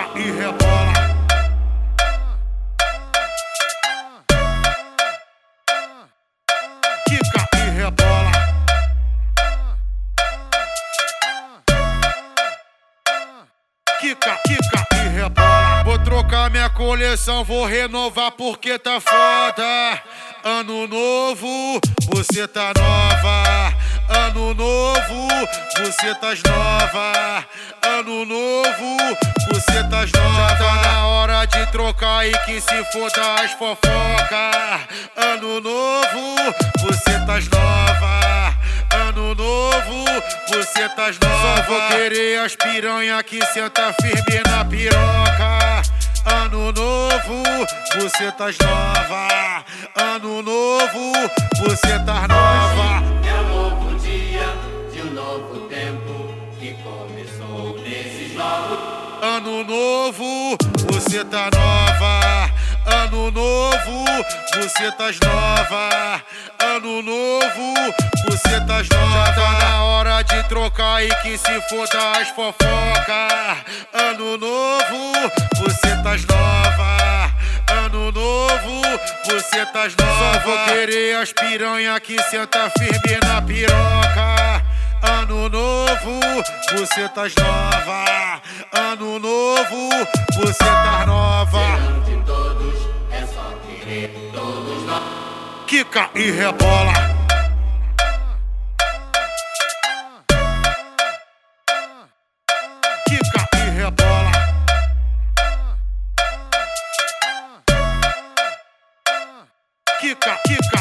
quica e rebola. Quica e rebola. E rebola. Vou trocar minha coleção, vou renovar porque tá foda. Ano novo, você tá nova. Ano novo, você tá nova. Ano novo, você tá nova. Já tá na hora de trocar e que se foda as fofoca. Ano novo, você tá nova. Ano novo, você tá nova. Só vou querer as piranha que senta firme na piroca. Ano novo, você tá nova. Ano novo, você tá nova. Ano novo, você tá nova. Ano novo, você tá nova. Ano novo, você tá nova. Já tá na hora de trocar e que se foda as fofoca. Ano novo, você tá nova. Ano novo, você tá nova. Só vou querer as piranha que senta firme na piroca. Ano novo, novo, você tá nova. Ano novo, você tá nova. De todos, é só querer todos nós. Quica e rebola. Quica e rebola. Quica, quica.